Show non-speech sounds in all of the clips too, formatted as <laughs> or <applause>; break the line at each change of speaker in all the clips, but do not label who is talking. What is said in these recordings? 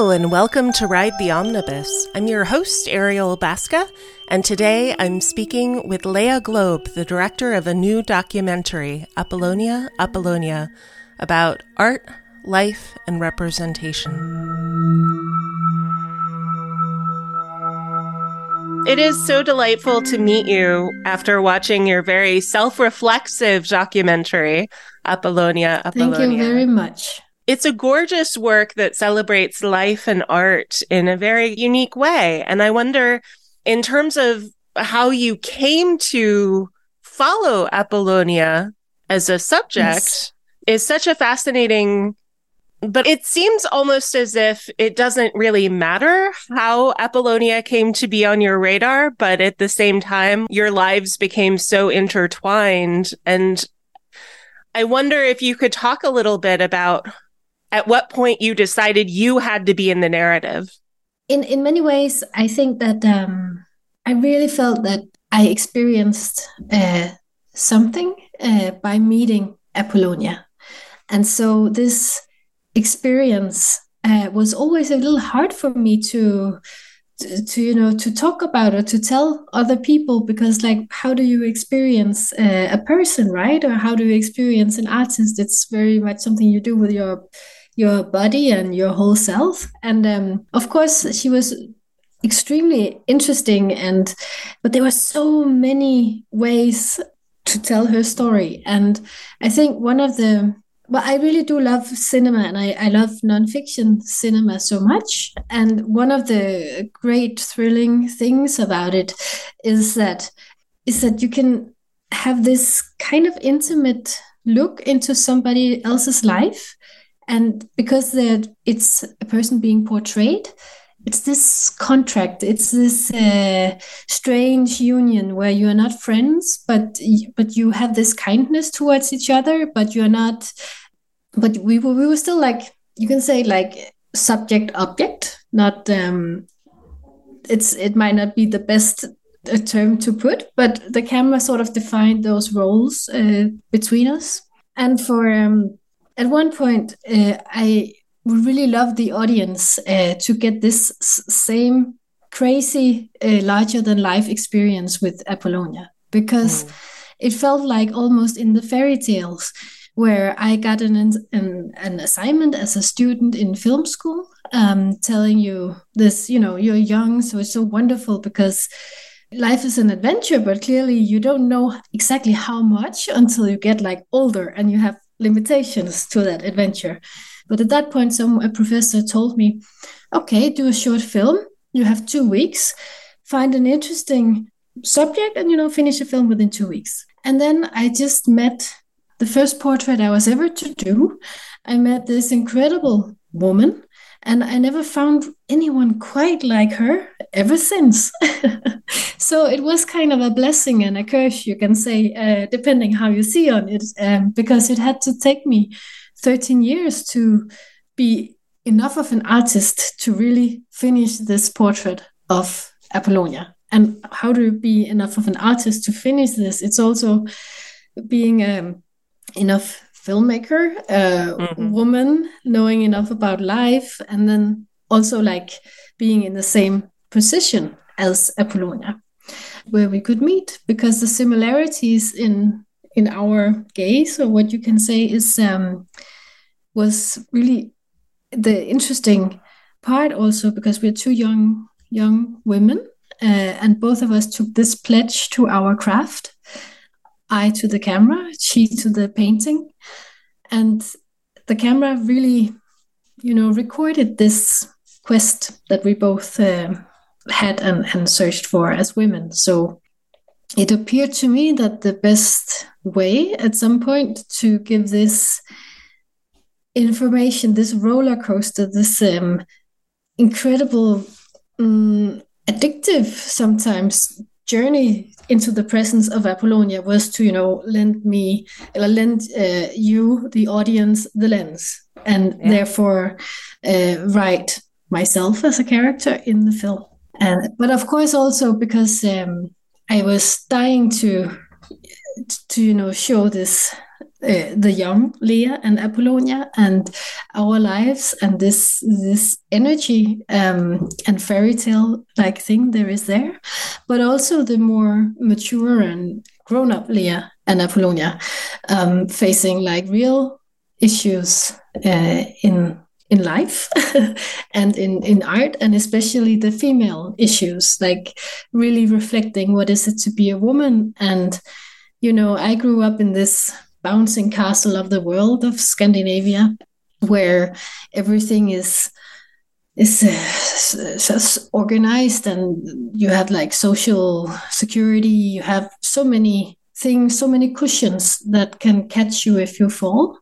Hello, and welcome to Ride the Omnibus. I'm your host, Ariel Baska, and today I'm speaking with Lea Glob, the director of a new documentary, Apolonia, Apolonia, about art, life, and representation. It is so delightful to meet you after watching your very self reflexive documentary, Apolonia, Apolonia.
Thank you very much.
It's a gorgeous work that celebrates life and art in a very unique way. And I wonder, in terms of how you came to follow Apolonia as a subject, yes. is such a fascinating but it seems almost as if it doesn't really matter how Apolonia came to be on your radar, but at the same time, your lives became so intertwined. And I wonder if you could talk a little bit about at what point you decided you had to be in the narrative?
In in many ways, I think that um, I really felt that I experienced uh, something uh, by meeting Apolonia, and so this experience uh, was always a little hard for me to, to, you know to talk about or to tell other people because like how do you experience uh, a person right? Or how do you experience an artist? It's very much something you do with your your body and your whole self. And um, of course, she was extremely interesting and but there were so many ways to tell her story and i think one of the well i really do love cinema and i, I love nonfiction cinema so much and one of the great thrilling things about it is that is that you can have this kind of intimate look into somebody else's life and because it's a person being portrayed it's this contract it's this uh, strange union where you are not friends but but you have this kindness towards each other but you're not but we were we were still like you can say like subject object not um it's it might not be the best uh, term to put but the camera sort of defined those roles uh, between us. And for um at one point, uh, I would really love the audience uh, to get this same crazy, uh, larger than life experience with Apolonia because mm. it felt like almost in the fairy tales where I got an, an, an assignment as a student in film school, um, telling you this, you know, you're young, so it's so wonderful because life is an adventure, but clearly you don't know exactly how much until you get like older and you have limitations to that adventure. But at that point, some a professor told me, "Okay, do a short film. You have two weeks. Find an interesting subject, and you know, finish a film within two weeks." And then I just met the first portrait I was ever to do. I met this incredible woman and I never found anyone quite like her ever since. <laughs> so it was kind of a blessing and a curse, you can say, uh, depending how you see on it, um, because it had to take me 13 years to be enough of an artist to really finish this portrait of Apolonia. And how to be enough of an artist to finish this? It's also being um, enough filmmaker, a mm-hmm. woman knowing enough about life, and then also like being in the same position as Apolonia, where we could meet because the similarities in in our gaze, or what you can say, is um, was really the interesting part also because we're two young young women uh, and both of us took this pledge to our craft I to the camera, she to the painting. And the camera really, you know, recorded this quest that we both uh, had and, and searched for as women. So it appeared to me that the best way at some point to give this information, this roller coaster, this um, incredible, um, addictive sometimes journey into the presence of Apolonia was to, you know, lend me, lend uh, you, the audience, the lens, and yeah. therefore uh, write myself as a character in the film. And but of course also because um, I was dying to, to you know, show this uh, the young Lea and Apolonia and our lives and this this energy um, and fairy tale like thing there is there, but also the more mature and grown up Lea and Apolonia um, facing like real issues uh, in in life <laughs> and in in art and especially the female issues like really reflecting what is it to be a woman. And you know i grew up in this bouncing castle of the world of Scandinavia, where everything is is uh, organized and you have like social security. You have so many things so many cushions that can catch you if you fall.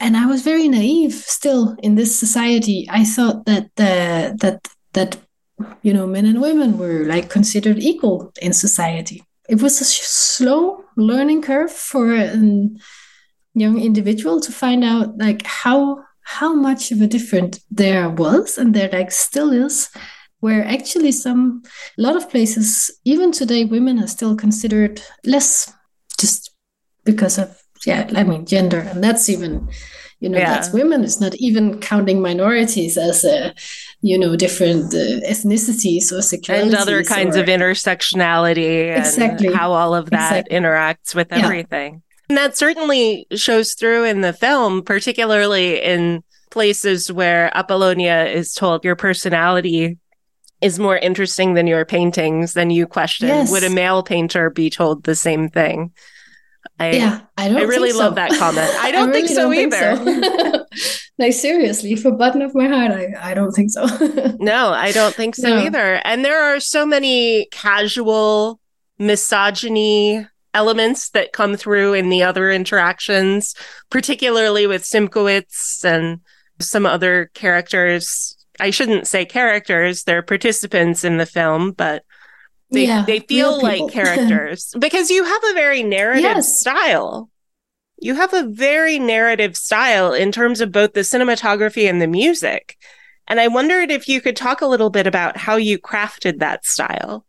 And i was very naive still in this society. I thought that uh, that that you know men and women were like considered equal in society. It was a slow learning curve for a young individual to find out like how how much of a difference there was and there like still is where actually some a lot of places even today women are still considered less just because of yeah i mean gender and that's even you know yeah. that's women it's not even counting minorities as a you know different uh, ethnicities or sexualities
and other kinds or, of intersectionality exactly how all of that exactly. interacts with everything yeah. And that certainly shows through in the film particularly in places where apolonia is told your personality is more interesting than your paintings then you question yes. would a male painter be told the same thing
I, yeah, I don't. I
really love that comment. I <laughs> don't I really think so don't either.
Think so. <laughs> like seriously, for button of my heart, I, I don't think so. <laughs>
no, I don't think so no. either. And there are so many casual misogyny elements that come through in the other interactions, particularly with Simkowitz and some other characters. I shouldn't say characters; they're participants in the film, but they, yeah, they feel like <laughs> characters because you have a very narrative yes. style. You have a very narrative style in terms of both the cinematography and the music. And I wondered if you could talk a little bit about how you crafted that style.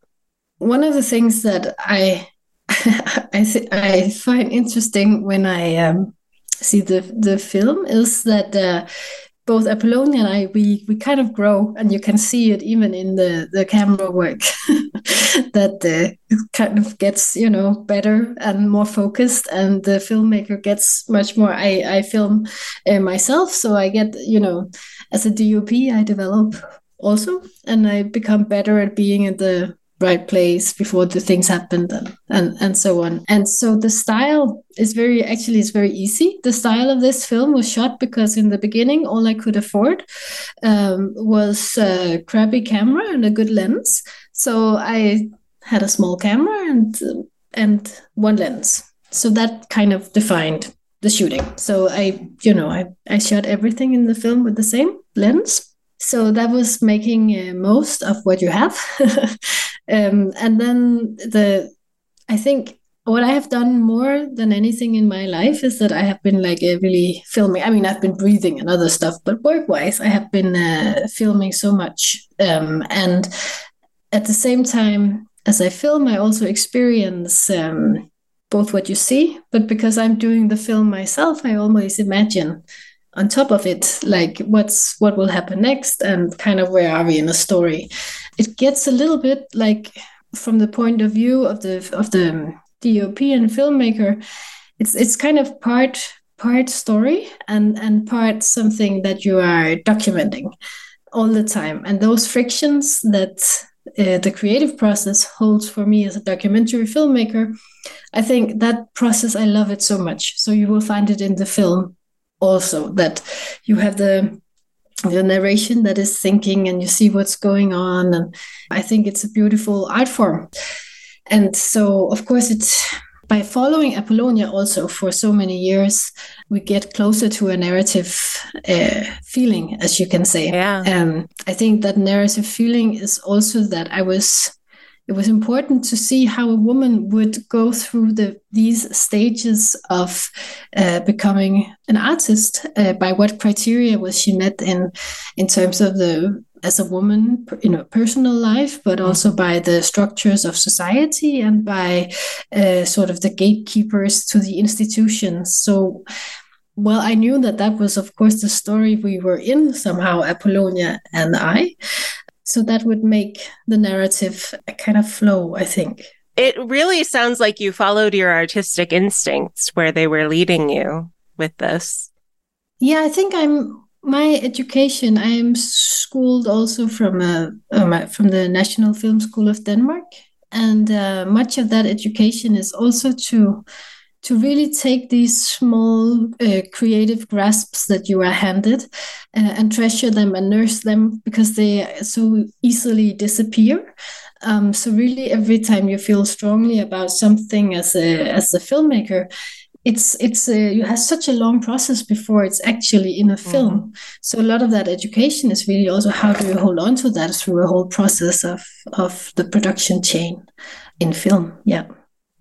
One of the things that I <laughs> I, th- I find interesting when I um, see the the film is that uh, both Apolonia and I, we we kind of grow, and you can see it even in the the camera work <laughs> that the it kind of gets you know better and more focused, and the filmmaker gets much more. I I film uh, myself, so I get you know as a DOP, I develop also, and I become better at being in the right place before the things happened and, and and so on. And so the style is very actually it's very easy. The style of this film was shot because in the beginning all i could afford um, was a crappy camera and a good lens. So i had a small camera and and one lens. So that kind of defined the shooting. So i you know i i shot everything in the film with the same lens. So that was making uh, most of what you have <laughs> um, and then the i think what i have done more than anything in my life is that i have been like uh, really filming. I mean i've been breathing and other stuff but work wise i have been uh, filming so much. Um, and at the same time as i film i also experience um, both what you see but because i'm doing the film myself i always imagine on top of it like what's what will happen next and kind of where are we in the story it gets a little bit like from the point of view of the of the and filmmaker it's it's kind of part part story and and part something that you are documenting all the time. And those frictions that uh, the creative process holds for me as a documentary filmmaker i think that process i love it so much. So you will find it in the film also that you have the the narration that is thinking and you see what's going on. And i think it's a beautiful art form. And so of course it's by following apolonia also for so many years we get closer to a narrative uh, feeling as you can say.
Yeah.
Um, i think that narrative feeling is also that i was it was important to see how a woman would go through the these stages of uh, becoming an artist. Uh, by what criteria was she met in in terms of the as a woman in a personal life, but mm-hmm. also by the structures of society and by uh, sort of the gatekeepers to the institutions. So, well, I knew that that was, of course, the story we were in somehow, Apolonia and I. So that would make the narrative a kind of flow, I think.
It really sounds like you followed your artistic instincts where they were leading you with this.
Yeah, I think I'm my education. I am schooled also from a um, from the National Film School of Denmark, and uh, much of that education is also to to really take these small uh, creative grasps that you are handed uh, and treasure them and nurse them because they so easily disappear. Um, so really, every time you feel strongly about something as a as a filmmaker, it's it's a, you have such a long process before it's actually in a film. Mm-hmm. So a lot of that education is really also how do you hold on to that through a whole process of of the production chain in film. Yeah.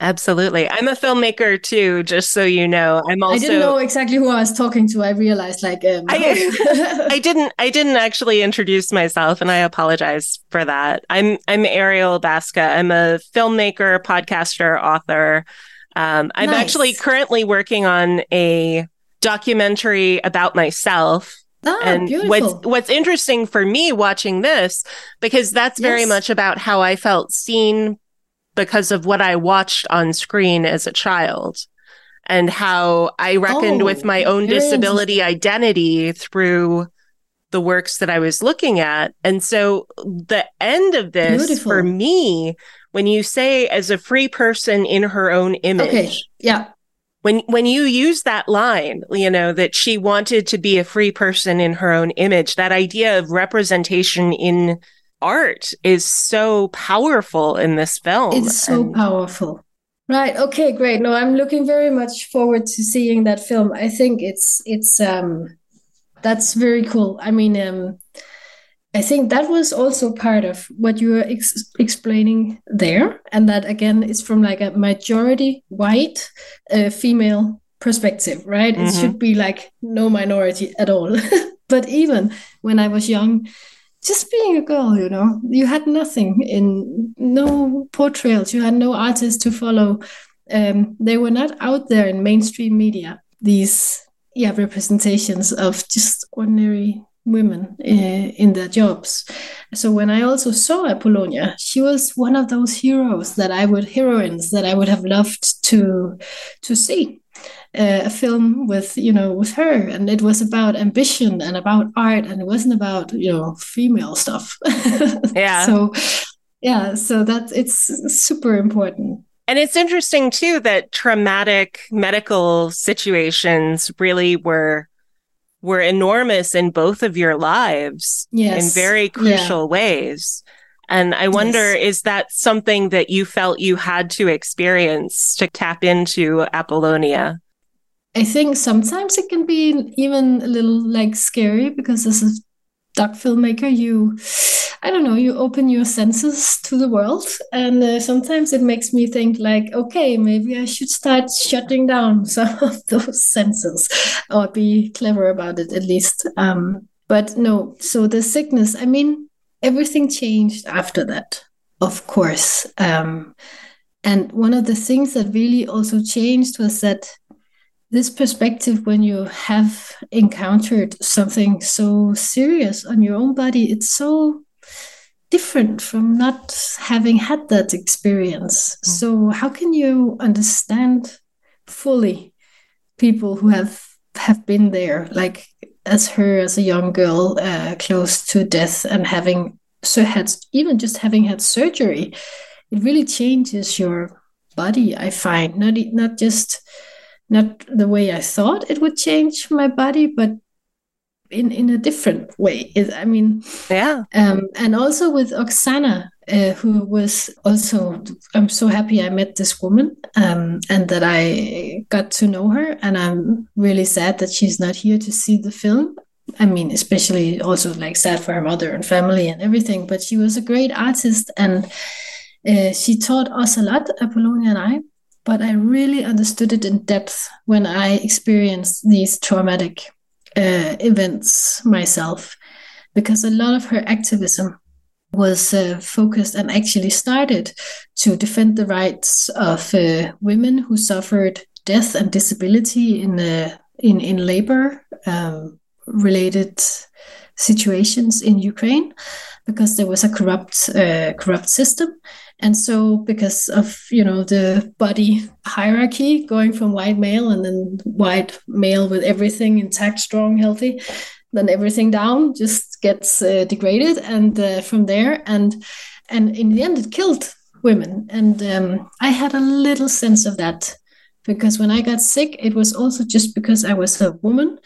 Absolutely. I'm a filmmaker too, just so you know. I'm also
I didn't know exactly who I was talking to. I realized like um...
I, <laughs> I didn't I didn't actually introduce myself and I apologize for that. I'm I'm Ariel Baska. I'm a filmmaker, podcaster, author. Um, I'm nice. actually currently working on a documentary about myself.
Ah, and beautiful.
what's what's interesting for me watching this because that's yes. very much about how I felt seen because of what I watched on screen as a child and how I reckoned oh, with my own disability identity through the works that I was looking at. And so the end of this Beautiful. for me, when you say as a free person in her own image. Okay.
Yeah.
When when you use that line, you know, that she wanted to be a free person in her own image, that idea of representation in art is so powerful in this film.
It's so and- powerful. Right. Okay, great. No, I'm looking very much forward to seeing that film. I think it's it's um that's very cool. I mean, um I think that was also part of what you were ex- explaining there, and that again is from like a majority white uh, female perspective, right? Mm-hmm. It should be like no minority at all. <laughs> but even when I was young, just being a girl, you know, you had nothing in no portrayals, you had no artists to follow. Um, they were not out there in mainstream media. These yeah representations of just ordinary women uh, in their jobs. So when I also saw Apolonia, she was one of those heroes that I would heroines that I would have loved to to see Uh, a film with you know with her and it was about ambition and about art and it wasn't about you know female stuff <laughs>
yeah
so yeah so that it's super important
and it's interesting too that traumatic medical situations really were were enormous in both of your lives
yes.
in very crucial yeah. ways and I wonder, yes. is that something that you felt you had to experience to tap into Apolonia?
I think sometimes it can be even a little like scary because as a doc filmmaker, you, I don't know, you open your senses to the world, and uh, sometimes it makes me think like, okay, maybe I should start shutting down <laughs> some of those senses, or be clever about it at least. Um, but no, so the sickness, I mean, everything changed after that, of course. Um, and one of the things that really also changed was that this perspective when you have encountered something so serious on your own body it's so different from not having had that experience mm. so how can you understand fully people who have have been there like as her as a young girl uh, close to death and having so had even just having had surgery it really changes your body i find not not just not the way I thought it would change my body, but in in a different way. It, I mean,
yeah.
Um, and also with Oksana, uh, who was also, I'm so happy I met this woman um, and that I got to know her. And I'm really sad that she's not here to see the film. I mean, especially also like sad for her mother and family and everything. But she was a great artist and uh, she taught us a lot, Apolonia and I but I really understood it in depth when I experienced these traumatic uh, events myself. because a lot of her activism was uh, focused and actually started to defend the rights of uh, women who suffered death and disability in uh, in in labor um, related situations in Ukraine because there was a corrupt uh, corrupt system and so because of you know the body hierarchy going from white male and then white male with everything intact strong healthy then everything down just gets uh, degraded and uh, from there. And and in the end it killed women. And um, i had a little sense of that because when i got sick it was also just because i was a woman.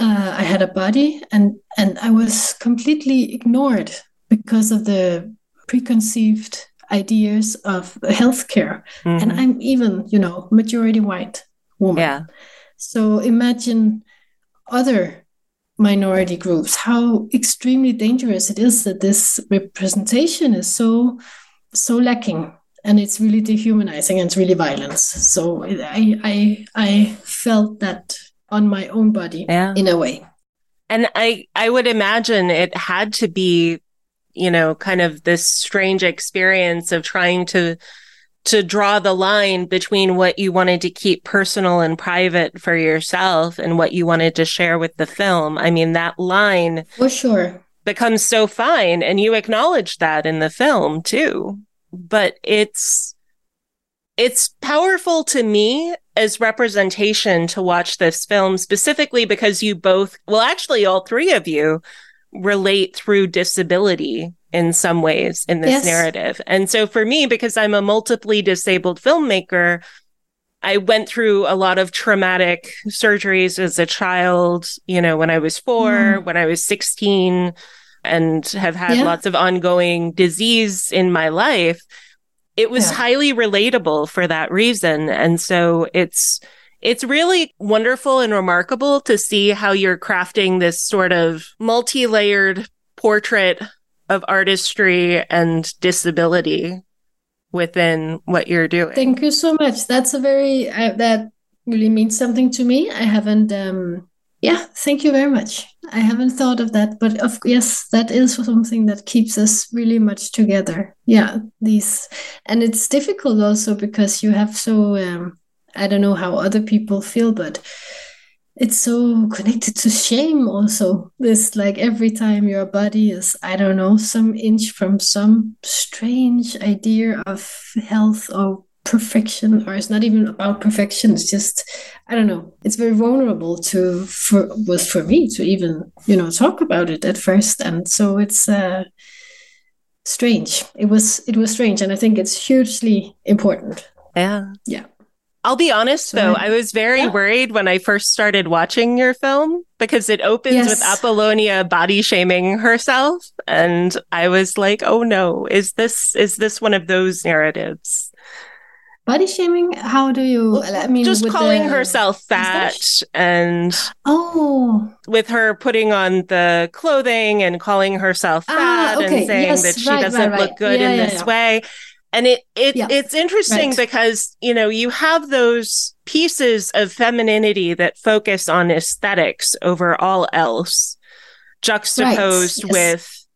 Uh, i had a body and and i was completely ignored because of the preconceived ideas of healthcare. Mm-hmm. and i'm even you know majority white woman.
Yeah.
So imagine other minority groups how extremely dangerous it is that this representation is so so lacking. And it's really dehumanizing and it's really violence so i i i felt that on my own body
yeah.
in a way.
And i i would imagine it had to be you know kind of this strange experience of trying to to draw the line between what you wanted to keep personal and private for yourself and what you wanted to share with the film. I mean, that line
for sure
becomes so fine and you acknowledge that in the film too. But it's it's powerful to me as representation to watch this film specifically because you both well actually all three of you relate through disability in some ways in this yes. narrative. And so for me, because I'm a multiply disabled filmmaker, I went through a lot of traumatic surgeries as a child, you know, when I was four, mm. when I was 16, and have had yeah. lots of ongoing disease in my life. It was yeah. highly relatable for that reason. And so it's, it's really wonderful and remarkable to see how you're crafting this sort of multi layered portrait of artistry and disability within what you're doing.
Thank you so much. That's a very uh, that really means something to me. I haven't um yeah, thank you very much. I haven't thought of that, but of yes, that is something that keeps us really much together. Yeah, these and it's difficult also because you have so um I don't know how other people feel, but it's so connected to shame also. This like every time your body is i don't know some inch from some strange idea of health or perfection or it's not even about perfection it's just i don't know. It's very vulnerable to for was for me to even you know talk about it at first and so it's uh strange. It was it was strange and i think it's hugely important.
Yeah.
Yeah
I'll be honest though, I was very yeah. worried when I first started watching your film because it opens yes. with Apolonia body shaming herself and I was like, "Oh no, is this is this one of those narratives?"
Body shaming? How do you I mean
just calling herself fat and
Oh,
with her putting on the clothing and calling herself ah, fat ah, okay. and saying yes, that she right, doesn't right, right. look good yeah, in yeah, this way and it, it yeah. it's interesting right. because, you know, you have those pieces of femininity that focus on aesthetics over all else juxtaposed right. yes. with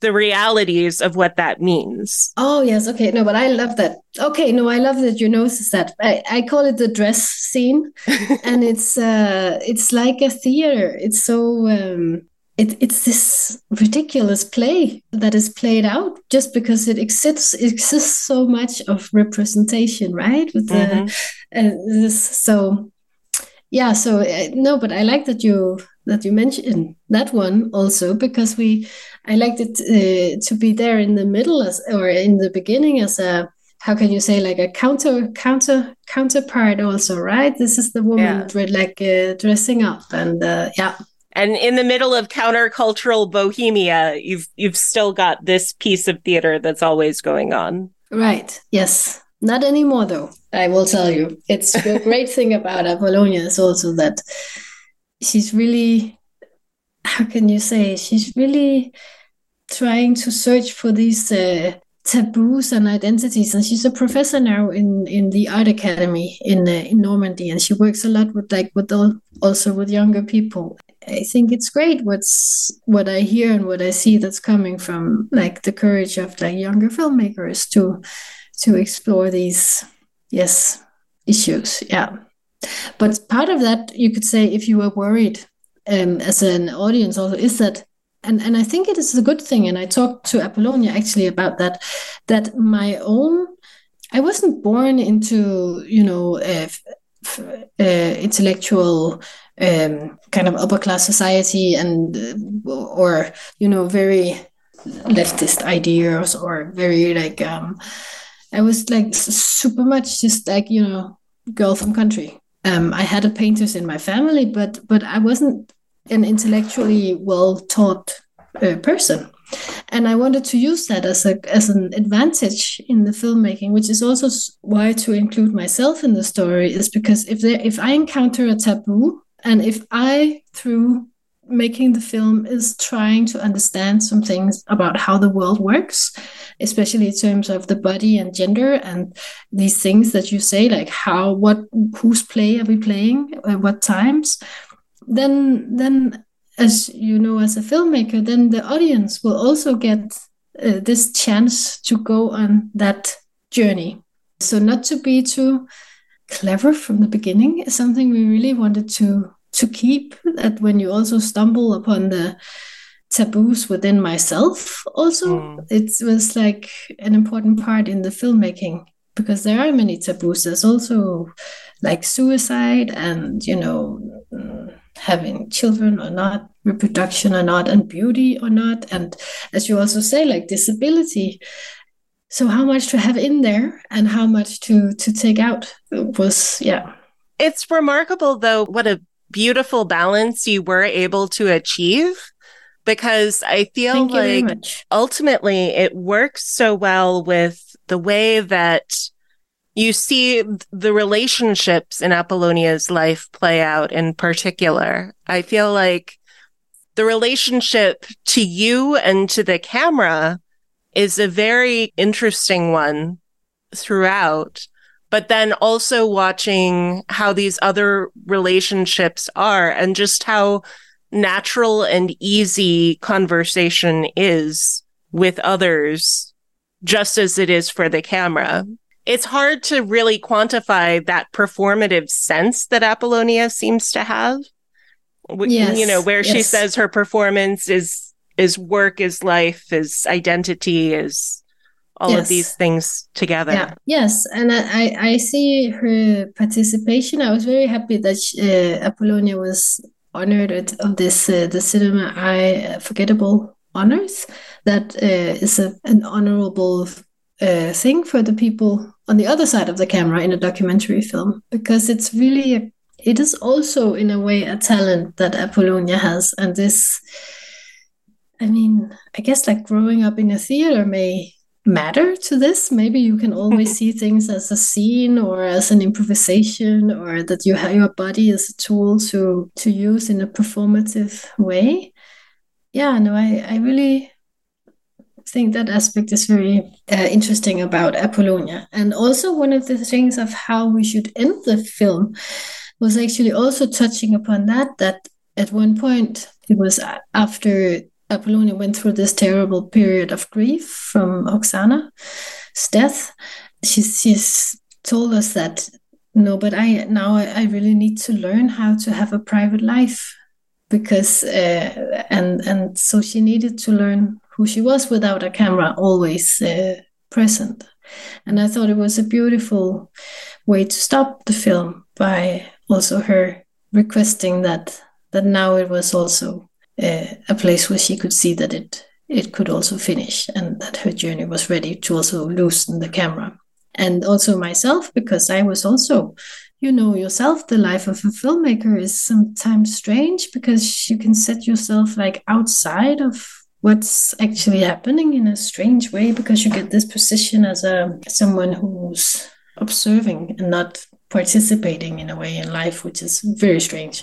the realities of what that means.
Oh yes, okay. No, but I love that. Okay, no, I love that you notice that. I, I call it the dress scene. <laughs> and it's uh it's like a theater. It's so um it, it's this ridiculous play that is played out just because it exists it exists so much of representation right with the mm-hmm. uh, this so yeah so uh, no but i like that you that you mentioned that one also because we i liked it uh, to be there in the middle as or in the beginning as a how can you say like a counter counter counterpart also right this is the woman yeah. like uh, dressing up and uh, yeah
and in the middle of countercultural bohemia you've you've still got this piece of theater that's always going on.
Right. Yes. Not anymore though i will tell you. It's the <laughs> great thing about apolonia is also that she's really how can you say she's really trying to search for these uh, taboos and identities. And she's a professor now in in the art academy in uh, in normandy. And she works a lot with like with all, also with younger people I think it's great what's what I hear and what I see that's coming from like the courage of like younger filmmakers to to explore these yes issues. Yeah. But part of that you could say if you were worried um, as an audience also is that and and I think it is a good thing. And I talked to Apolonia actually about that. That my own, I wasn't born into you know uh, uh, intellectual um, kind of upper class society and uh, or you know very leftist ideas or very like um, I was like super much just like you know girl from country. Um, I had a painters in my family, but but I wasn't an intellectually well taught uh, person and i wanted to use that as a as an advantage in the filmmaking which is also why to include myself in the story is because if there if i encounter a taboo and if i through making the film is trying to understand some things about how the world works especially in terms of the body and gender and these things that you say like how what whose play are we playing at what times then then as you know as a filmmaker then the audience will also get uh, this chance to go on that journey so not to be too clever from the beginning is something we really wanted to to keep that when you also stumble upon the taboos within myself also mm. it was like an important part in the filmmaking because there are many taboos there's also like suicide and you know having children or not, reproduction or not, and beauty or not. And as you also say, like disability. So how much to have in there and how much to to take out was yeah.
It's remarkable though what a beautiful balance you were able to achieve because I feel
Thank
like ultimately it works so well with the way that you see the relationships in Apolonia's life play out in particular. I feel like the relationship to you and to the camera is a very interesting one throughout. But then also watching how these other relationships are and just how natural and easy conversation is with others, just as it is for the camera it's hard to really quantify that performative sense that Apolonia seems to have. Yes, you know, where yes. she says her performance is is work, is life, is identity, is all yes. of these things together.
Yeah. Yes, and I I see her participation. I was very happy that she, uh, Apolonia was honored of this uh, the Cinema Eye Forgettable honors. That uh, is a, an honorable uh, thing for the people on the other side of the camera in a documentary film because it's really a, it is also in a way a talent that apolonia has and this i mean i guess like growing up in a theater may matter to this maybe you can always <laughs> see things as a scene or as an improvisation or that you have your body as a tool to to use in a performative way yeah no i i really think that aspect is very uh, interesting about Apolonia. And also, one of the things of how we should end the film was actually also touching upon that. That at one point, it was after Apolonia went through this terrible period of grief from Oksana's death. She's, she's told us that no, but I now I really need to learn how to have a private life because uh, and and so she needed to learn who she was without a camera always uh, present. And I thought it was a beautiful way to stop the film by also her requesting that that now it was also uh, a place where she could see that it it could also finish and that her journey was ready to also loosen the camera. And also myself because i was also you know yourself the life of a filmmaker is sometimes strange because you can set yourself like outside of what's actually happening in a strange way because you get this position as a someone who's observing and not participating in a way in life which is very strange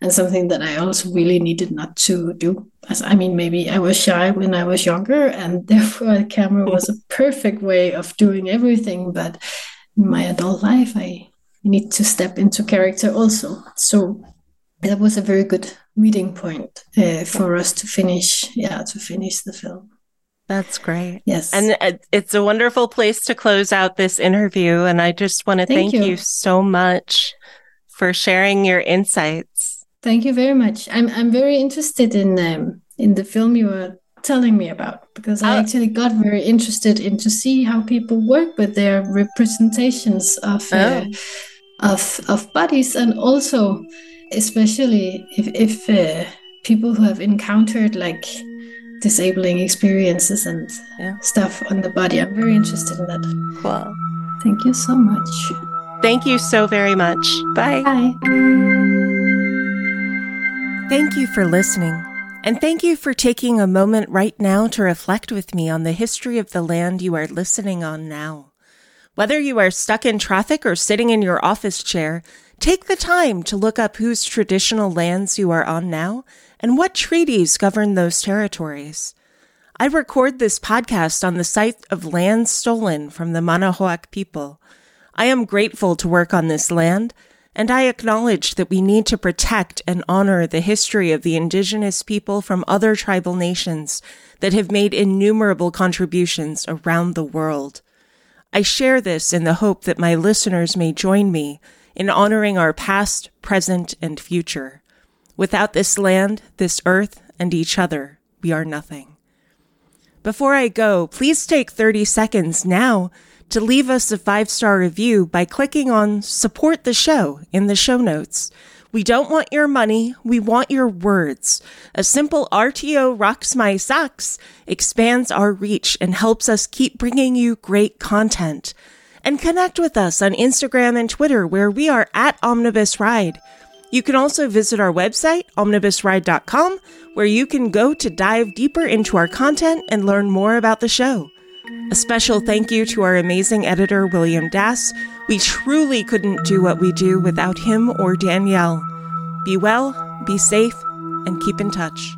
and something that i also really needed not to do as i mean maybe i was shy when i was younger and <laughs> therefore a camera was a perfect way of doing everything but in my adult life i need to step into character also so that was a very good meeting point uh, for us to finish. Yeah, to finish the film.
That's great.
Yes.
And uh, it's a wonderful place to close out this interview. And I just want to thank, thank you. you. so much for sharing your insights.
Thank you very much. I'm I'm very interested in um, in the film you were telling me about because I uh, actually got very interested in to see how people work with their representations of uh, oh. of of bodies and also especially if if uh, people who have encountered like disabling experiences and yeah. stuff on the body. I'm very interested in that.
Cool.
Thank you so much.
Thank you so very much. Bye.
Bye.
Thank you for listening. And thank you for taking a moment right now to reflect with me on the history of the land you are listening on now. Whether you are stuck in traffic or sitting in your office chair, take the time to look up whose traditional lands you are on now and what treaties govern those territories. I record this podcast on the site of land stolen from the Manahoac people. I am grateful to work on this land, and I acknowledge that we need to protect and honor the history of the indigenous people from other tribal nations that have made innumerable contributions around the world. I share this in the hope that my listeners may join me in honoring our past, present, and future. Without this land, this earth, and each other, we are nothing. Before I go, please take 30 seconds now to leave us a five star review by clicking on support the show in the show notes. We don't want your money. We want your words. A simple RTO rocks my socks expands our reach and helps us keep bringing you great content. And connect with us on Instagram and Twitter where we are at Omnibus Ride. You can also visit our website, omnibusride.com, where you can go to dive deeper into our content and learn more about the show. A special thank you to our amazing editor, William Dass. We truly couldn't do what we do without him or Danielle. Be well, be safe, and keep in touch.